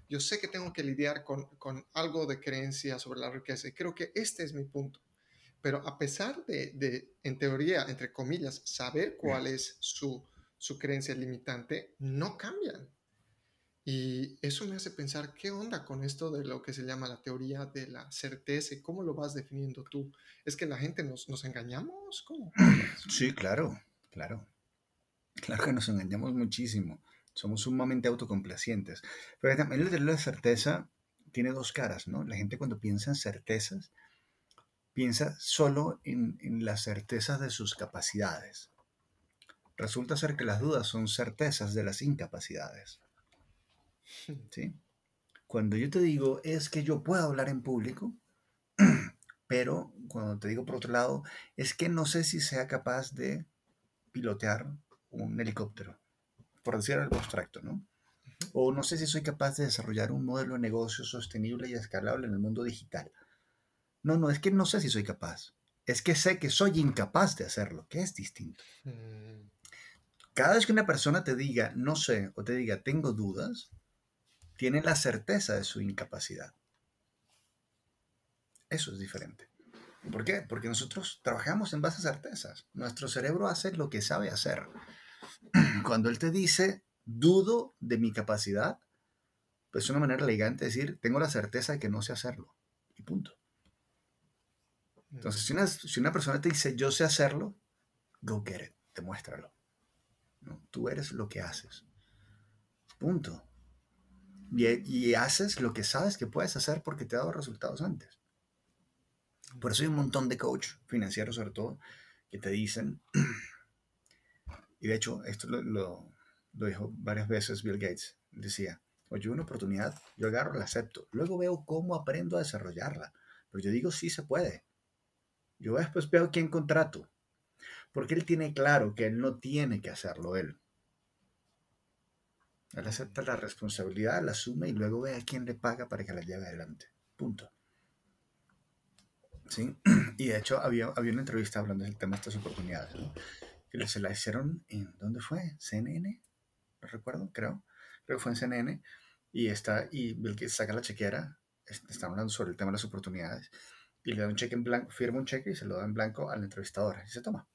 Yo sé que tengo que lidiar con, con algo de creencia sobre la riqueza y creo que este es mi punto. Pero a pesar de, de en teoría, entre comillas, saber cuál es su, su creencia limitante, no cambian. Y eso me hace pensar, ¿qué onda con esto de lo que se llama la teoría de la certeza cómo lo vas definiendo tú? ¿Es que la gente nos, nos engañamos? ¿Cómo? Sí, claro, claro. Claro que nos engañamos muchísimo. Somos sumamente autocomplacientes. Pero también de la certeza tiene dos caras, ¿no? La gente cuando piensa en certezas, piensa solo en, en las certezas de sus capacidades. Resulta ser que las dudas son certezas de las incapacidades. ¿sí? Cuando yo te digo es que yo puedo hablar en público, pero cuando te digo por otro lado, es que no sé si sea capaz de pilotear un helicóptero, por decir algo abstracto, ¿no? O no sé si soy capaz de desarrollar un modelo de negocio sostenible y escalable en el mundo digital. No, no, es que no sé si soy capaz. Es que sé que soy incapaz de hacerlo, que es distinto. Mm. Cada vez que una persona te diga no sé o te diga tengo dudas, tiene la certeza de su incapacidad. Eso es diferente. ¿Por qué? Porque nosotros trabajamos en base a certezas. Nuestro cerebro hace lo que sabe hacer. Cuando él te dice, dudo de mi capacidad, pues es una manera elegante de decir, tengo la certeza de que no sé hacerlo. Y punto. Entonces, si una, si una persona te dice, yo sé hacerlo, go get it, demuéstralo. ¿No? Tú eres lo que haces. Punto. Y, haces lo que sabes que puedes hacer porque te ha dado resultados antes. Por eso hay un montón de coach financieros, sobre todo, que te dicen, y de hecho, esto lo, lo, dijo varias veces Bill Gates, decía, oye, una oportunidad, yo agarro, la acepto, luego veo cómo aprendo a desarrollarla, pero yo digo, sí se puede. Yo después veo quién contrato, porque él tiene claro que él no tiene que hacerlo él. Él acepta la responsabilidad, la asume y luego ve a quién le paga para que la lleve adelante. Punto. ¿Sí? Y de hecho había, había una entrevista hablando del tema de estas oportunidades, que se la hicieron en, ¿dónde fue? ¿CNN? No recuerdo, creo. Creo que fue en CNN. Y está, y el que saca la chequera, está hablando sobre el tema de las oportunidades. Y le da un cheque en blanco, firma un cheque y se lo da en blanco a la entrevistadora. Y se toma,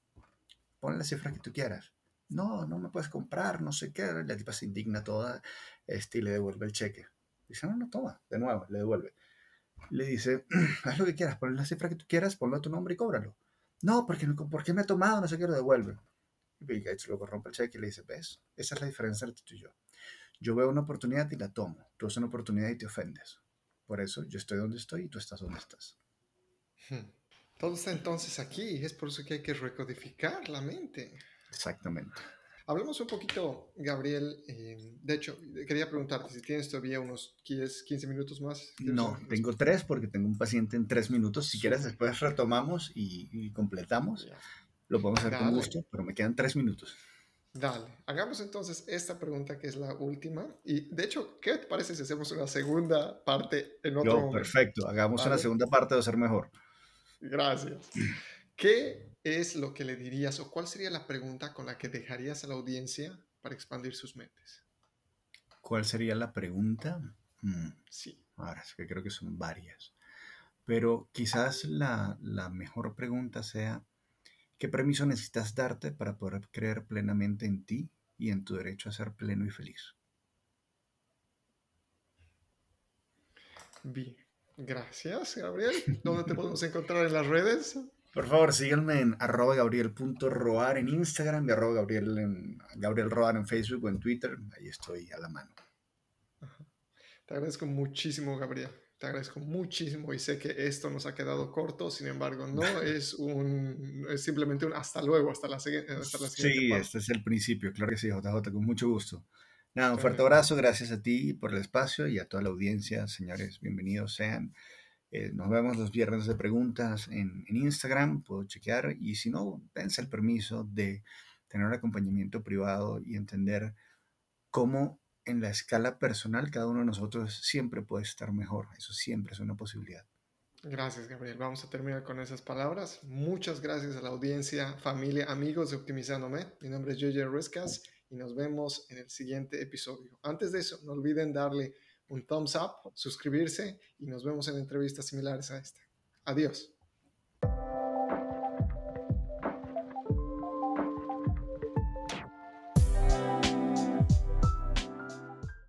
pon la cifra que tú quieras. No, no me puedes comprar, no sé qué. La tipa se indigna toda este, y le devuelve el cheque. Dice, no, no, toma, de nuevo, le devuelve. Le dice, haz lo que quieras, pon la cifra que tú quieras, ponlo a tu nombre y cóbralo. No, porque, qué me ha tomado, no sé qué, lo devuelve. Y Bill Gates luego rompe el cheque y le dice, ves, esa es la diferencia entre tú y yo. Yo veo una oportunidad y la tomo. Tú ves una oportunidad y te ofendes. Por eso yo estoy donde estoy y tú estás donde estás. Hmm. Todo está entonces aquí. Es por eso que hay que recodificar la mente. Exactamente. Hablemos un poquito, Gabriel. Eh, de hecho, quería preguntarte si tienes todavía unos 15 minutos más. No, tengo tres porque tengo un paciente en tres minutos. Si quieres, después retomamos y, completamos. Lo podemos hacer con gusto, pero me quedan tres minutos. Dale, hagamos entonces esta pregunta que es la última. Y de hecho, ¿qué te parece si hacemos una segunda parte en otro Yo, Perfecto, hagamos una segunda parte de ser mejor. Gracias. ¿Qué es lo que le dirías o cuál sería la pregunta con la que dejarías a la audiencia para expandir sus mentes? ¿Cuál sería la pregunta? Mm. Sí. Ahora, es que creo que son varias. Pero quizás la, la mejor pregunta sea, ¿Qué permiso necesitas darte para poder creer plenamente en ti y en tu derecho a ser pleno y feliz? Bien, gracias Gabriel. ¿Dónde te podemos encontrar en las redes? Por favor, síganme en arroba gabriel.roar en Instagram y arroba gabriel en, Gabriel Roar en Facebook o en Twitter. Ahí estoy a la mano. Te agradezco muchísimo, Gabriel. Te agradezco muchísimo y sé que esto nos ha quedado corto, sin embargo, no es un, es simplemente un hasta luego, hasta la, siguiente. Sí, este es el principio, claro que sí, JJ, con mucho gusto. Nada, un fuerte abrazo, gracias a ti por el espacio y a toda la audiencia, señores, bienvenidos sean. Eh, nos vemos los viernes de preguntas en, en, Instagram, puedo chequear y si no, dense el permiso de tener un acompañamiento privado y entender cómo en la escala personal, cada uno de nosotros siempre puede estar mejor. Eso siempre es una posibilidad. Gracias, Gabriel. Vamos a terminar con esas palabras. Muchas gracias a la audiencia, familia, amigos de Optimizándome. Mi nombre es JJ Riscas y nos vemos en el siguiente episodio. Antes de eso, no olviden darle un thumbs up, suscribirse y nos vemos en entrevistas similares a esta. Adiós.